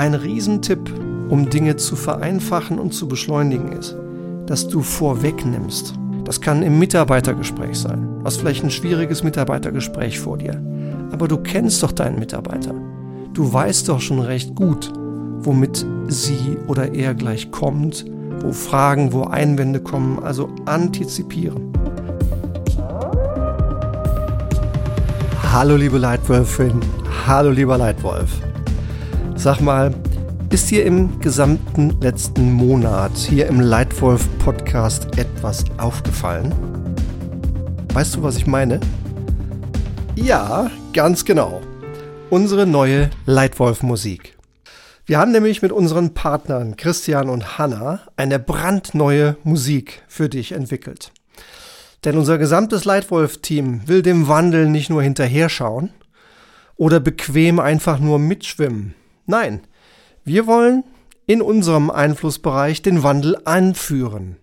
Ein Riesentipp, um Dinge zu vereinfachen und zu beschleunigen ist, dass du vorwegnimmst. Das kann im Mitarbeitergespräch sein. Du hast vielleicht ein schwieriges Mitarbeitergespräch vor dir. Aber du kennst doch deinen Mitarbeiter. Du weißt doch schon recht gut, womit sie oder er gleich kommt, wo Fragen, wo Einwände kommen, also antizipieren. Hallo liebe Leitwölfin, hallo lieber Leitwolf. Sag mal, ist dir im gesamten letzten Monat hier im Leitwolf Podcast etwas aufgefallen? Weißt du, was ich meine? Ja, ganz genau. Unsere neue Leitwolf Musik. Wir haben nämlich mit unseren Partnern Christian und Hanna eine brandneue Musik für dich entwickelt. Denn unser gesamtes Leitwolf-Team will dem Wandel nicht nur hinterher schauen oder bequem einfach nur mitschwimmen. Nein, wir wollen in unserem Einflussbereich den Wandel anführen.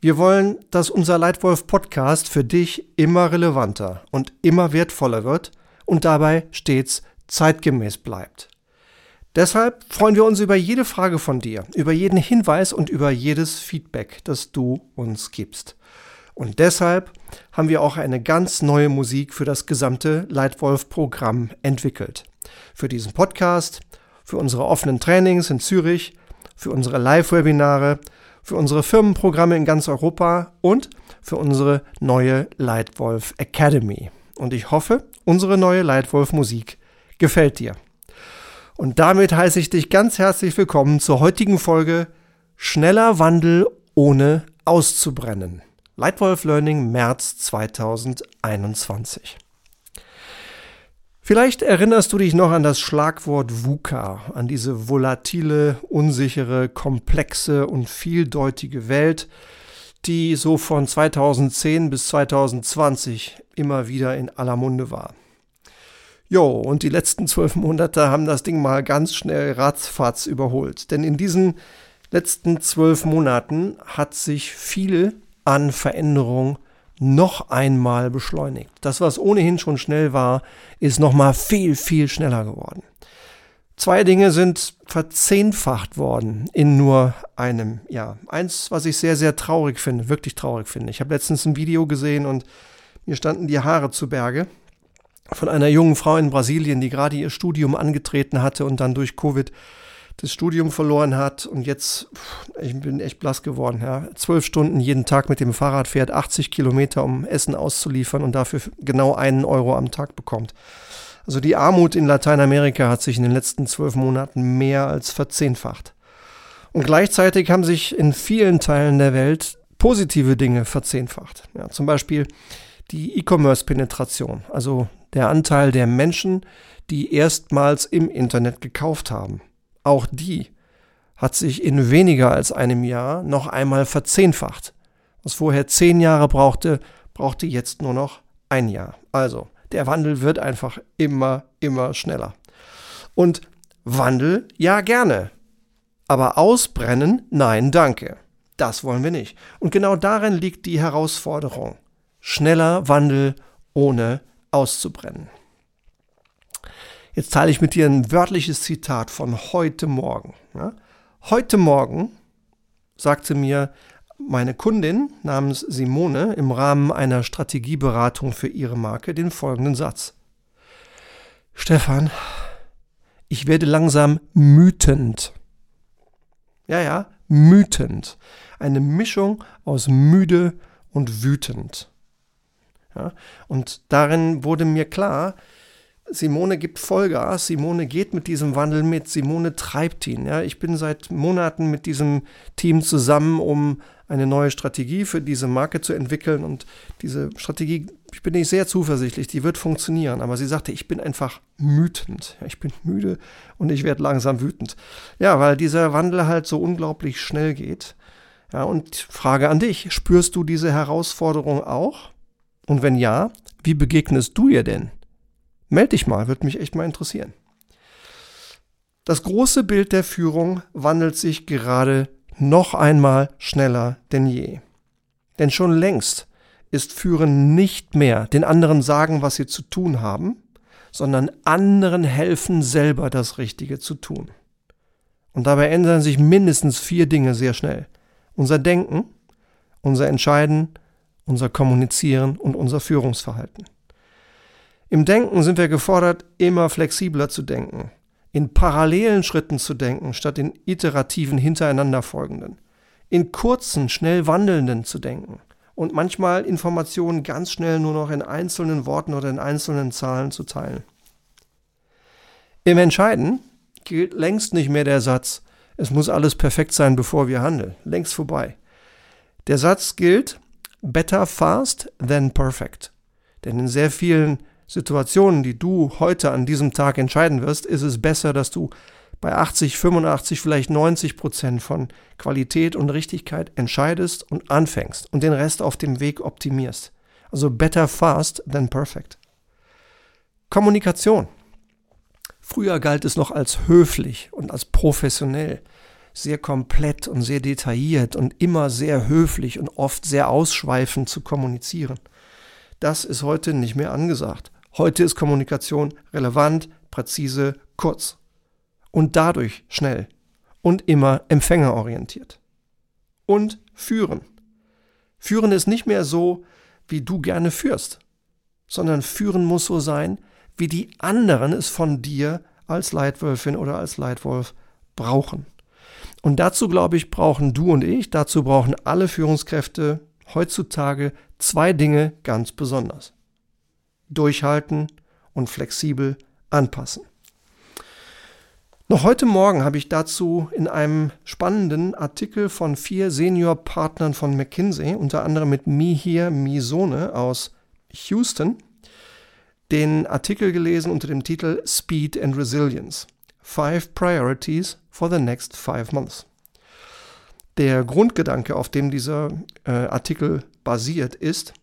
Wir wollen, dass unser Leitwolf-Podcast für dich immer relevanter und immer wertvoller wird und dabei stets zeitgemäß bleibt. Deshalb freuen wir uns über jede Frage von dir, über jeden Hinweis und über jedes Feedback, das du uns gibst. Und deshalb haben wir auch eine ganz neue Musik für das gesamte Leitwolf-Programm entwickelt. Für diesen Podcast, für unsere offenen Trainings in Zürich, für unsere Live-Webinare, für unsere Firmenprogramme in ganz Europa und für unsere neue Leitwolf Academy. Und ich hoffe, unsere neue Leitwolf Musik gefällt dir. Und damit heiße ich dich ganz herzlich willkommen zur heutigen Folge Schneller Wandel ohne auszubrennen. Lightwolf Learning März 2021. Vielleicht erinnerst du dich noch an das Schlagwort VUCA, an diese volatile, unsichere, komplexe und vieldeutige Welt, die so von 2010 bis 2020 immer wieder in aller Munde war. Jo, und die letzten zwölf Monate haben das Ding mal ganz schnell ratzfatz überholt. Denn in diesen letzten zwölf Monaten hat sich viel an Veränderung noch einmal beschleunigt. Das, was ohnehin schon schnell war, ist noch mal viel, viel schneller geworden. Zwei Dinge sind verzehnfacht worden in nur einem Jahr. Eins, was ich sehr, sehr traurig finde, wirklich traurig finde. Ich habe letztens ein Video gesehen und mir standen die Haare zu Berge von einer jungen Frau in Brasilien, die gerade ihr Studium angetreten hatte und dann durch Covid das Studium verloren hat und jetzt, ich bin echt blass geworden, ja. Zwölf Stunden jeden Tag mit dem Fahrrad fährt, 80 Kilometer, um Essen auszuliefern und dafür genau einen Euro am Tag bekommt. Also die Armut in Lateinamerika hat sich in den letzten zwölf Monaten mehr als verzehnfacht. Und gleichzeitig haben sich in vielen Teilen der Welt positive Dinge verzehnfacht. Ja, zum Beispiel die E-Commerce-Penetration, also der Anteil der Menschen, die erstmals im Internet gekauft haben. Auch die hat sich in weniger als einem Jahr noch einmal verzehnfacht. Was vorher zehn Jahre brauchte, brauchte jetzt nur noch ein Jahr. Also, der Wandel wird einfach immer, immer schneller. Und Wandel, ja gerne. Aber ausbrennen, nein, danke. Das wollen wir nicht. Und genau darin liegt die Herausforderung. Schneller Wandel ohne auszubrennen. Jetzt teile ich mit dir ein wörtliches Zitat von heute Morgen. Ja? Heute Morgen sagte mir meine Kundin namens Simone im Rahmen einer Strategieberatung für ihre Marke den folgenden Satz. Stefan, ich werde langsam mütend. Ja, ja, mütend. Eine Mischung aus müde und wütend. Ja, und darin wurde mir klar, Simone gibt Vollgas, Simone geht mit diesem Wandel mit, Simone treibt ihn. Ja, ich bin seit Monaten mit diesem Team zusammen, um eine neue Strategie für diese Marke zu entwickeln und diese Strategie, ich bin nicht sehr zuversichtlich, die wird funktionieren. Aber sie sagte, ich bin einfach mütend. Ja, ich bin müde und ich werde langsam wütend. Ja, weil dieser Wandel halt so unglaublich schnell geht. Ja, und Frage an dich, spürst du diese Herausforderung auch? Und wenn ja, wie begegnest du ihr denn? Meld dich mal, würde mich echt mal interessieren. Das große Bild der Führung wandelt sich gerade noch einmal schneller denn je. Denn schon längst ist Führen nicht mehr den anderen sagen, was sie zu tun haben, sondern anderen helfen, selber das Richtige zu tun. Und dabei ändern sich mindestens vier Dinge sehr schnell. Unser Denken, unser Entscheiden, unser Kommunizieren und unser Führungsverhalten. Im Denken sind wir gefordert, immer flexibler zu denken, in parallelen Schritten zu denken, statt in iterativen hintereinander folgenden, in kurzen, schnell wandelnden zu denken und manchmal Informationen ganz schnell nur noch in einzelnen Worten oder in einzelnen Zahlen zu teilen. Im Entscheiden gilt längst nicht mehr der Satz, es muss alles perfekt sein, bevor wir handeln. Längst vorbei. Der Satz gilt, better fast than perfect. Denn in sehr vielen Situationen, die du heute an diesem Tag entscheiden wirst, ist es besser, dass du bei 80, 85, vielleicht 90 Prozent von Qualität und Richtigkeit entscheidest und anfängst und den Rest auf dem Weg optimierst. Also better fast than perfect. Kommunikation. Früher galt es noch als höflich und als professionell, sehr komplett und sehr detailliert und immer sehr höflich und oft sehr ausschweifend zu kommunizieren. Das ist heute nicht mehr angesagt. Heute ist Kommunikation relevant, präzise, kurz und dadurch schnell und immer empfängerorientiert. Und führen. Führen ist nicht mehr so, wie du gerne führst, sondern führen muss so sein, wie die anderen es von dir als Leitwölfin oder als Leitwolf brauchen. Und dazu, glaube ich, brauchen du und ich, dazu brauchen alle Führungskräfte heutzutage zwei Dinge ganz besonders. Durchhalten und flexibel anpassen. Noch heute Morgen habe ich dazu in einem spannenden Artikel von vier Seniorpartnern von McKinsey, unter anderem mit Mihir Misone aus Houston, den Artikel gelesen unter dem Titel Speed and Resilience. Five Priorities for the Next Five Months. Der Grundgedanke, auf dem dieser äh, Artikel basiert, ist,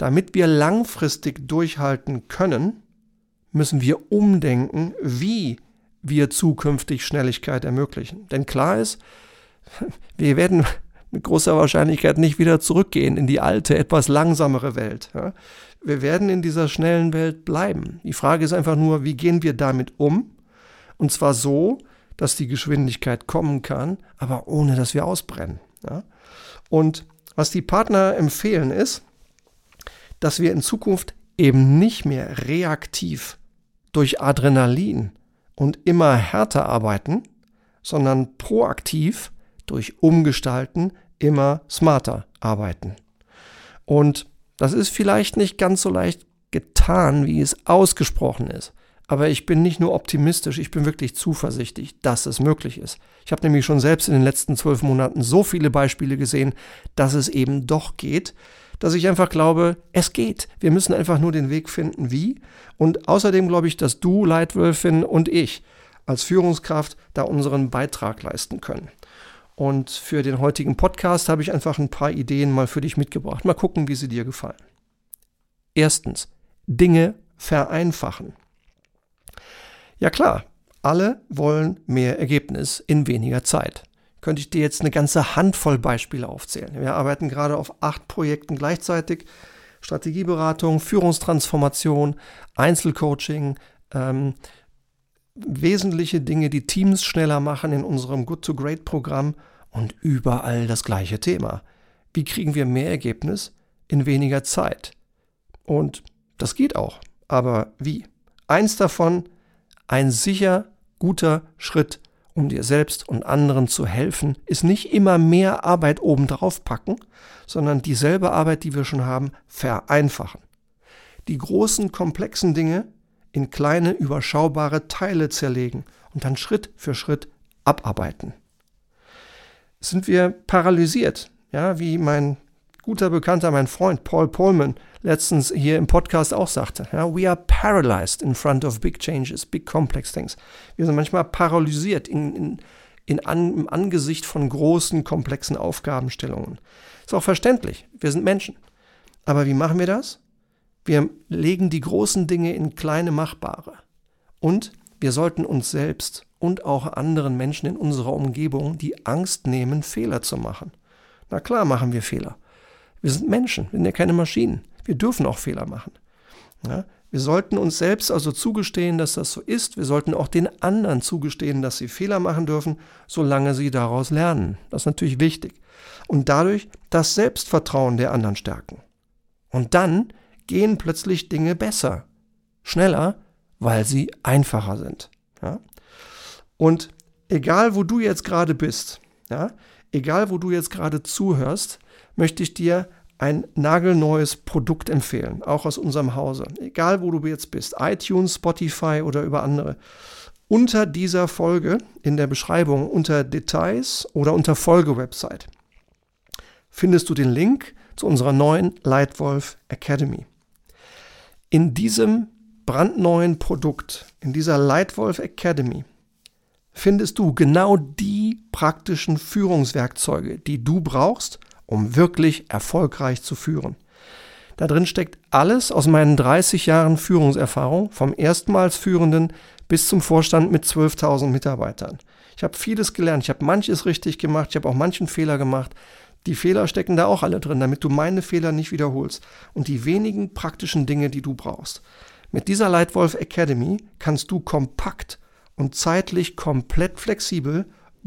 damit wir langfristig durchhalten können, müssen wir umdenken, wie wir zukünftig Schnelligkeit ermöglichen. Denn klar ist, wir werden mit großer Wahrscheinlichkeit nicht wieder zurückgehen in die alte, etwas langsamere Welt. Wir werden in dieser schnellen Welt bleiben. Die Frage ist einfach nur, wie gehen wir damit um? Und zwar so, dass die Geschwindigkeit kommen kann, aber ohne dass wir ausbrennen. Und was die Partner empfehlen ist, dass wir in Zukunft eben nicht mehr reaktiv durch Adrenalin und immer härter arbeiten, sondern proaktiv durch Umgestalten immer smarter arbeiten. Und das ist vielleicht nicht ganz so leicht getan, wie es ausgesprochen ist. Aber ich bin nicht nur optimistisch, ich bin wirklich zuversichtlich, dass es möglich ist. Ich habe nämlich schon selbst in den letzten zwölf Monaten so viele Beispiele gesehen, dass es eben doch geht, dass ich einfach glaube, es geht. Wir müssen einfach nur den Weg finden, wie. Und außerdem glaube ich, dass du, Leitwölfin und ich als Führungskraft da unseren Beitrag leisten können. Und für den heutigen Podcast habe ich einfach ein paar Ideen mal für dich mitgebracht. Mal gucken, wie sie dir gefallen. Erstens, Dinge vereinfachen. Ja klar, alle wollen mehr Ergebnis in weniger Zeit. Könnte ich dir jetzt eine ganze Handvoll Beispiele aufzählen. Wir arbeiten gerade auf acht Projekten gleichzeitig. Strategieberatung, Führungstransformation, Einzelcoaching, ähm, wesentliche Dinge, die Teams schneller machen in unserem Good to Great Programm und überall das gleiche Thema. Wie kriegen wir mehr Ergebnis in weniger Zeit? Und das geht auch. Aber wie? Eins davon, ein sicher guter Schritt, um dir selbst und anderen zu helfen, ist nicht immer mehr Arbeit obendrauf packen, sondern dieselbe Arbeit, die wir schon haben, vereinfachen. Die großen, komplexen Dinge in kleine, überschaubare Teile zerlegen und dann Schritt für Schritt abarbeiten. Sind wir paralysiert, ja, wie mein guter Bekannter, mein Freund Paul Polman letztens hier im Podcast auch sagte. Ja, we are paralyzed in front of big changes, big complex things. Wir sind manchmal paralysiert in, in, in an, im Angesicht von großen, komplexen Aufgabenstellungen. Ist auch verständlich. Wir sind Menschen. Aber wie machen wir das? Wir legen die großen Dinge in kleine machbare. Und wir sollten uns selbst und auch anderen Menschen in unserer Umgebung die Angst nehmen, Fehler zu machen. Na klar machen wir Fehler. Wir sind Menschen, wir sind ja keine Maschinen. Wir dürfen auch Fehler machen. Ja? Wir sollten uns selbst also zugestehen, dass das so ist. Wir sollten auch den anderen zugestehen, dass sie Fehler machen dürfen, solange sie daraus lernen. Das ist natürlich wichtig. Und dadurch das Selbstvertrauen der anderen stärken. Und dann gehen plötzlich Dinge besser, schneller, weil sie einfacher sind. Ja? Und egal, wo du jetzt gerade bist, ja, egal, wo du jetzt gerade zuhörst, möchte ich dir ein nagelneues Produkt empfehlen, auch aus unserem Hause. Egal, wo du jetzt bist, iTunes, Spotify oder über andere. Unter dieser Folge in der Beschreibung unter Details oder unter Folge-Website findest du den Link zu unserer neuen Lightwolf Academy. In diesem brandneuen Produkt, in dieser Lightwolf Academy, findest du genau die praktischen Führungswerkzeuge, die du brauchst, um wirklich erfolgreich zu führen. Da drin steckt alles aus meinen 30 Jahren Führungserfahrung, vom erstmals Führenden bis zum Vorstand mit 12.000 Mitarbeitern. Ich habe vieles gelernt, ich habe manches richtig gemacht, ich habe auch manchen Fehler gemacht. Die Fehler stecken da auch alle drin, damit du meine Fehler nicht wiederholst und die wenigen praktischen Dinge, die du brauchst. Mit dieser Lightwolf Academy kannst du kompakt und zeitlich komplett flexibel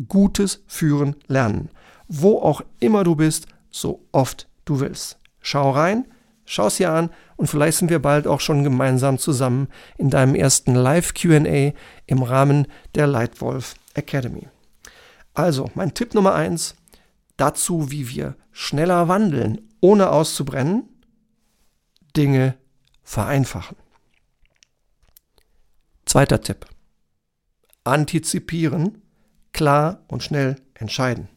gutes Führen lernen. Wo auch immer du bist, so oft du willst. Schau rein, schau es dir an und vielleicht sind wir bald auch schon gemeinsam zusammen in deinem ersten Live-QA im Rahmen der Lightwolf Academy. Also, mein Tipp Nummer eins dazu, wie wir schneller wandeln, ohne auszubrennen, Dinge vereinfachen. Zweiter Tipp. Antizipieren, klar und schnell entscheiden.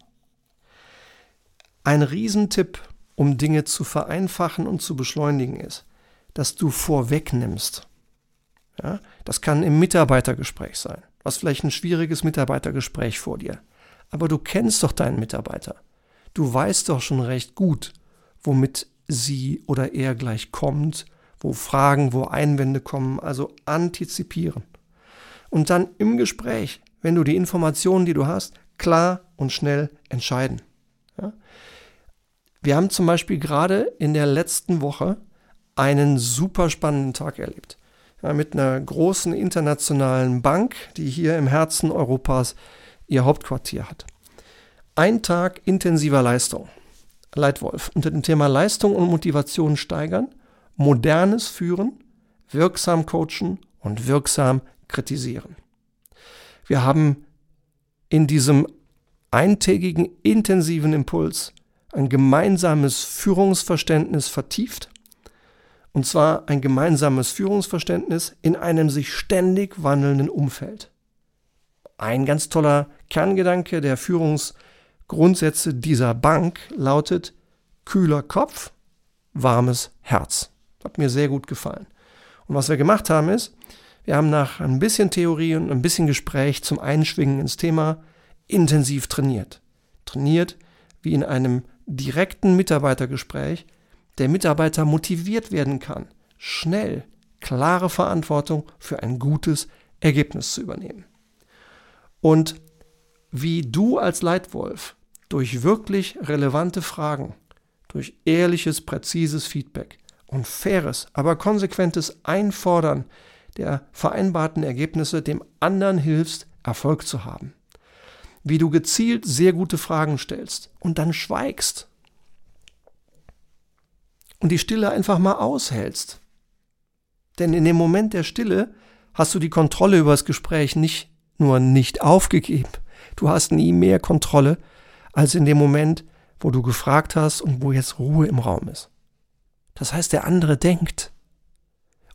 Ein Riesentipp, um Dinge zu vereinfachen und zu beschleunigen, ist, dass du vorwegnimmst. Ja, das kann im Mitarbeitergespräch sein. Was vielleicht ein schwieriges Mitarbeitergespräch vor dir. Aber du kennst doch deinen Mitarbeiter. Du weißt doch schon recht gut, womit sie oder er gleich kommt, wo Fragen, wo Einwände kommen, also antizipieren. Und dann im Gespräch, wenn du die Informationen, die du hast, klar und schnell entscheiden. Ja? Wir haben zum Beispiel gerade in der letzten Woche einen super spannenden Tag erlebt. Ja, mit einer großen internationalen Bank, die hier im Herzen Europas ihr Hauptquartier hat. Ein Tag intensiver Leistung. Leitwolf unter dem Thema Leistung und Motivation steigern, modernes Führen, wirksam coachen und wirksam kritisieren. Wir haben in diesem eintägigen intensiven Impuls ein gemeinsames Führungsverständnis vertieft. Und zwar ein gemeinsames Führungsverständnis in einem sich ständig wandelnden Umfeld. Ein ganz toller Kerngedanke der Führungsgrundsätze dieser Bank lautet kühler Kopf, warmes Herz. Hat mir sehr gut gefallen. Und was wir gemacht haben ist, wir haben nach ein bisschen Theorie und ein bisschen Gespräch zum Einschwingen ins Thema intensiv trainiert. Trainiert wie in einem direkten Mitarbeitergespräch der Mitarbeiter motiviert werden kann, schnell klare Verantwortung für ein gutes Ergebnis zu übernehmen. Und wie du als Leitwolf durch wirklich relevante Fragen, durch ehrliches, präzises Feedback und faires, aber konsequentes Einfordern der vereinbarten Ergebnisse dem anderen hilfst, Erfolg zu haben wie du gezielt sehr gute Fragen stellst und dann schweigst und die Stille einfach mal aushältst. Denn in dem Moment der Stille hast du die Kontrolle über das Gespräch nicht nur nicht aufgegeben, du hast nie mehr Kontrolle als in dem Moment, wo du gefragt hast und wo jetzt Ruhe im Raum ist. Das heißt, der andere denkt.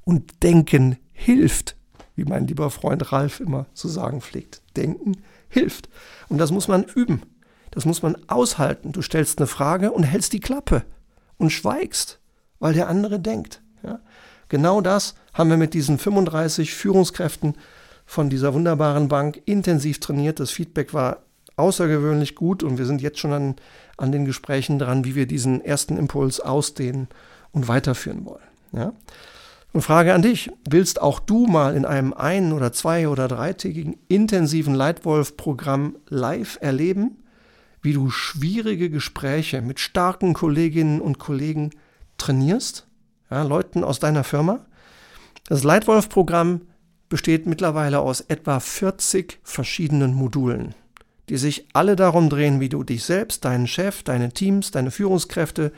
Und denken hilft, wie mein lieber Freund Ralf immer zu sagen pflegt. Denken hilft. Und das muss man üben. Das muss man aushalten. Du stellst eine Frage und hältst die Klappe und schweigst, weil der andere denkt. Ja? Genau das haben wir mit diesen 35 Führungskräften von dieser wunderbaren Bank intensiv trainiert. Das Feedback war außergewöhnlich gut und wir sind jetzt schon an, an den Gesprächen dran, wie wir diesen ersten Impuls ausdehnen und weiterführen wollen. Ja? Und Frage an dich, willst auch du mal in einem ein- oder zwei- oder dreitägigen intensiven Leitwolf-Programm live erleben, wie du schwierige Gespräche mit starken Kolleginnen und Kollegen trainierst, ja, Leuten aus deiner Firma? Das Leitwolf-Programm besteht mittlerweile aus etwa 40 verschiedenen Modulen, die sich alle darum drehen, wie du dich selbst, deinen Chef, deine Teams, deine Führungskräfte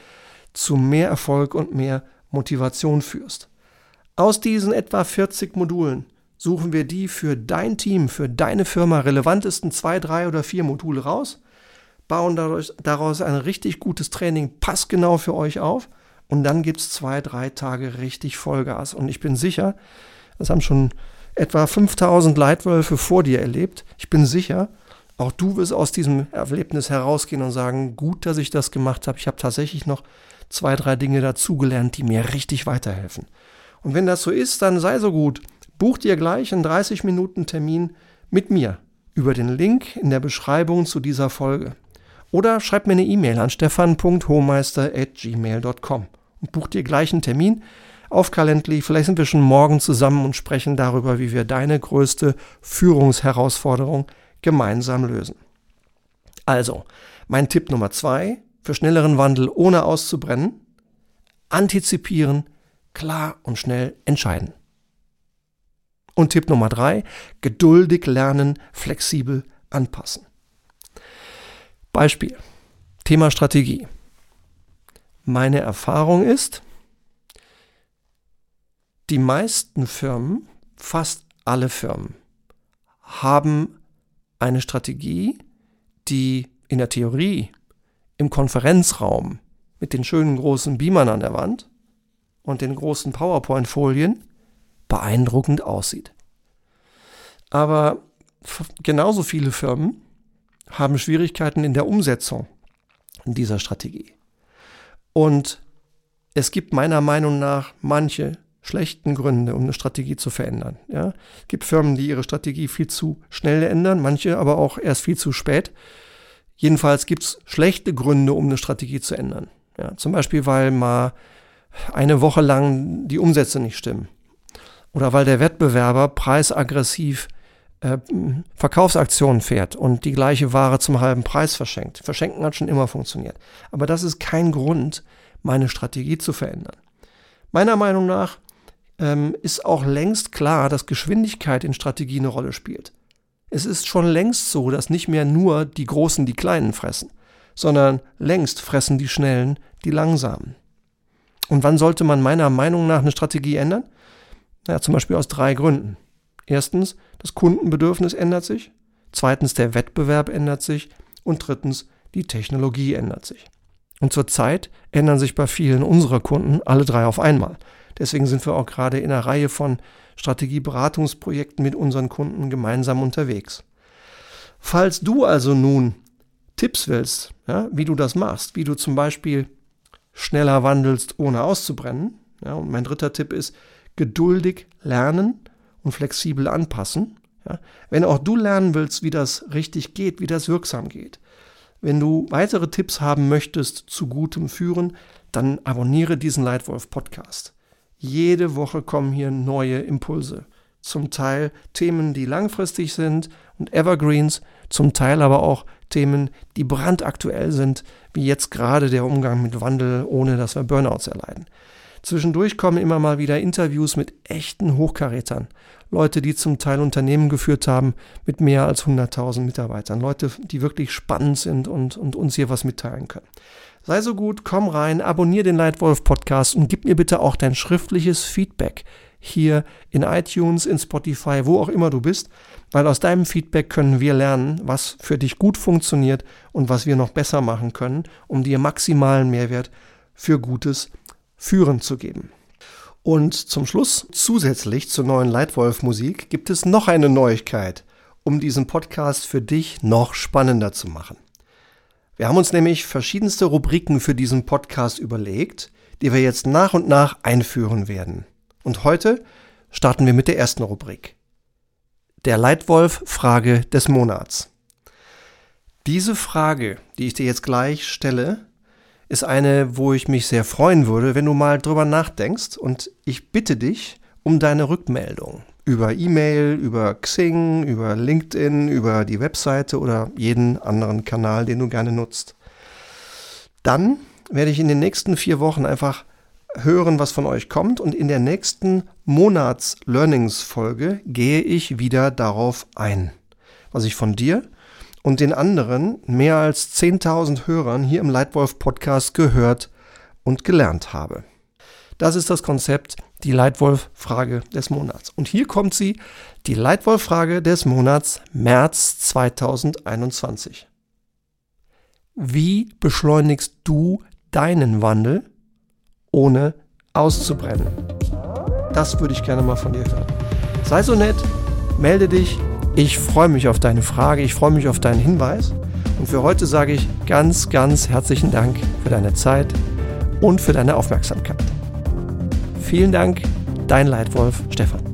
zu mehr Erfolg und mehr Motivation führst. Aus diesen etwa 40 Modulen suchen wir die für dein Team, für deine Firma relevantesten zwei, drei oder vier Module raus, bauen dadurch, daraus ein richtig gutes Training passgenau für euch auf und dann gibt es zwei, drei Tage richtig Vollgas. Und ich bin sicher, das haben schon etwa 5000 Leitwölfe vor dir erlebt. Ich bin sicher, auch du wirst aus diesem Erlebnis herausgehen und sagen, gut, dass ich das gemacht habe. Ich habe tatsächlich noch zwei, drei Dinge dazugelernt, die mir richtig weiterhelfen. Und wenn das so ist, dann sei so gut. Buch dir gleich einen 30 Minuten Termin mit mir über den Link in der Beschreibung zu dieser Folge. Oder schreib mir eine E-Mail an stefan.hohmeister.gmail.com und buch dir gleich einen Termin auf Calendly. Vielleicht sind wir schon morgen zusammen und sprechen darüber, wie wir deine größte Führungsherausforderung gemeinsam lösen. Also, mein Tipp Nummer zwei für schnelleren Wandel ohne auszubrennen. Antizipieren, klar und schnell entscheiden. Und Tipp Nummer drei, geduldig lernen, flexibel anpassen. Beispiel. Thema Strategie. Meine Erfahrung ist, die meisten Firmen, fast alle Firmen, haben eine Strategie, die in der Theorie im Konferenzraum mit den schönen großen Beamern an der Wand und den großen PowerPoint-Folien beeindruckend aussieht. Aber genauso viele Firmen haben Schwierigkeiten in der Umsetzung dieser Strategie. Und es gibt meiner Meinung nach manche schlechten Gründe, um eine Strategie zu verändern. Ja? Es gibt Firmen, die ihre Strategie viel zu schnell ändern, manche aber auch erst viel zu spät. Jedenfalls gibt es schlechte Gründe, um eine Strategie zu ändern. Ja? Zum Beispiel, weil mal eine Woche lang die Umsätze nicht stimmen. Oder weil der Wettbewerber preisaggressiv äh, Verkaufsaktionen fährt und die gleiche Ware zum halben Preis verschenkt. Verschenken hat schon immer funktioniert. Aber das ist kein Grund, meine Strategie zu verändern. Meiner Meinung nach ähm, ist auch längst klar, dass Geschwindigkeit in Strategie eine Rolle spielt. Es ist schon längst so, dass nicht mehr nur die Großen die Kleinen fressen, sondern längst fressen die Schnellen die Langsamen. Und wann sollte man meiner Meinung nach eine Strategie ändern? Naja, zum Beispiel aus drei Gründen. Erstens, das Kundenbedürfnis ändert sich. Zweitens, der Wettbewerb ändert sich. Und drittens, die Technologie ändert sich. Und zurzeit ändern sich bei vielen unserer Kunden alle drei auf einmal. Deswegen sind wir auch gerade in einer Reihe von Strategieberatungsprojekten mit unseren Kunden gemeinsam unterwegs. Falls du also nun Tipps willst, ja, wie du das machst, wie du zum Beispiel schneller wandelst, ohne auszubrennen, ja, und mein dritter Tipp ist, geduldig lernen und flexibel anpassen. Ja, wenn auch du lernen willst, wie das richtig geht, wie das wirksam geht, wenn du weitere Tipps haben möchtest zu gutem Führen, dann abonniere diesen Leitwolf Podcast. Jede Woche kommen hier neue Impulse. Zum Teil Themen, die langfristig sind und Evergreens, zum Teil aber auch Themen, die brandaktuell sind, wie jetzt gerade der Umgang mit Wandel, ohne dass wir Burnouts erleiden. Zwischendurch kommen immer mal wieder Interviews mit echten Hochkarätern. Leute, die zum Teil Unternehmen geführt haben mit mehr als 100.000 Mitarbeitern. Leute, die wirklich spannend sind und, und uns hier was mitteilen können. Sei so gut, komm rein, abonniere den Leitwolf Podcast und gib mir bitte auch dein schriftliches Feedback hier in iTunes, in Spotify, wo auch immer du bist, weil aus deinem Feedback können wir lernen, was für dich gut funktioniert und was wir noch besser machen können, um dir maximalen Mehrwert für gutes Führen zu geben. Und zum Schluss, zusätzlich zur neuen Leitwolf-Musik, gibt es noch eine Neuigkeit, um diesen Podcast für dich noch spannender zu machen. Wir haben uns nämlich verschiedenste Rubriken für diesen Podcast überlegt, die wir jetzt nach und nach einführen werden. Und heute starten wir mit der ersten Rubrik. Der Leitwolf Frage des Monats. Diese Frage, die ich dir jetzt gleich stelle, ist eine, wo ich mich sehr freuen würde, wenn du mal drüber nachdenkst und ich bitte dich um deine Rückmeldung über E-Mail, über Xing, über LinkedIn, über die Webseite oder jeden anderen Kanal, den du gerne nutzt. Dann werde ich in den nächsten vier Wochen einfach hören, was von euch kommt und in der nächsten Monats-Learnings-Folge gehe ich wieder darauf ein, was ich von dir und den anderen mehr als 10.000 Hörern hier im Leitwolf Podcast gehört und gelernt habe. Das ist das Konzept, die Leitwolf-Frage des Monats. Und hier kommt sie, die Leitwolf-Frage des Monats März 2021. Wie beschleunigst du deinen Wandel, ohne auszubrennen? Das würde ich gerne mal von dir hören. Sei so nett, melde dich. Ich freue mich auf deine Frage, ich freue mich auf deinen Hinweis. Und für heute sage ich ganz, ganz herzlichen Dank für deine Zeit und für deine Aufmerksamkeit. Vielen Dank, dein Leitwolf Stefan.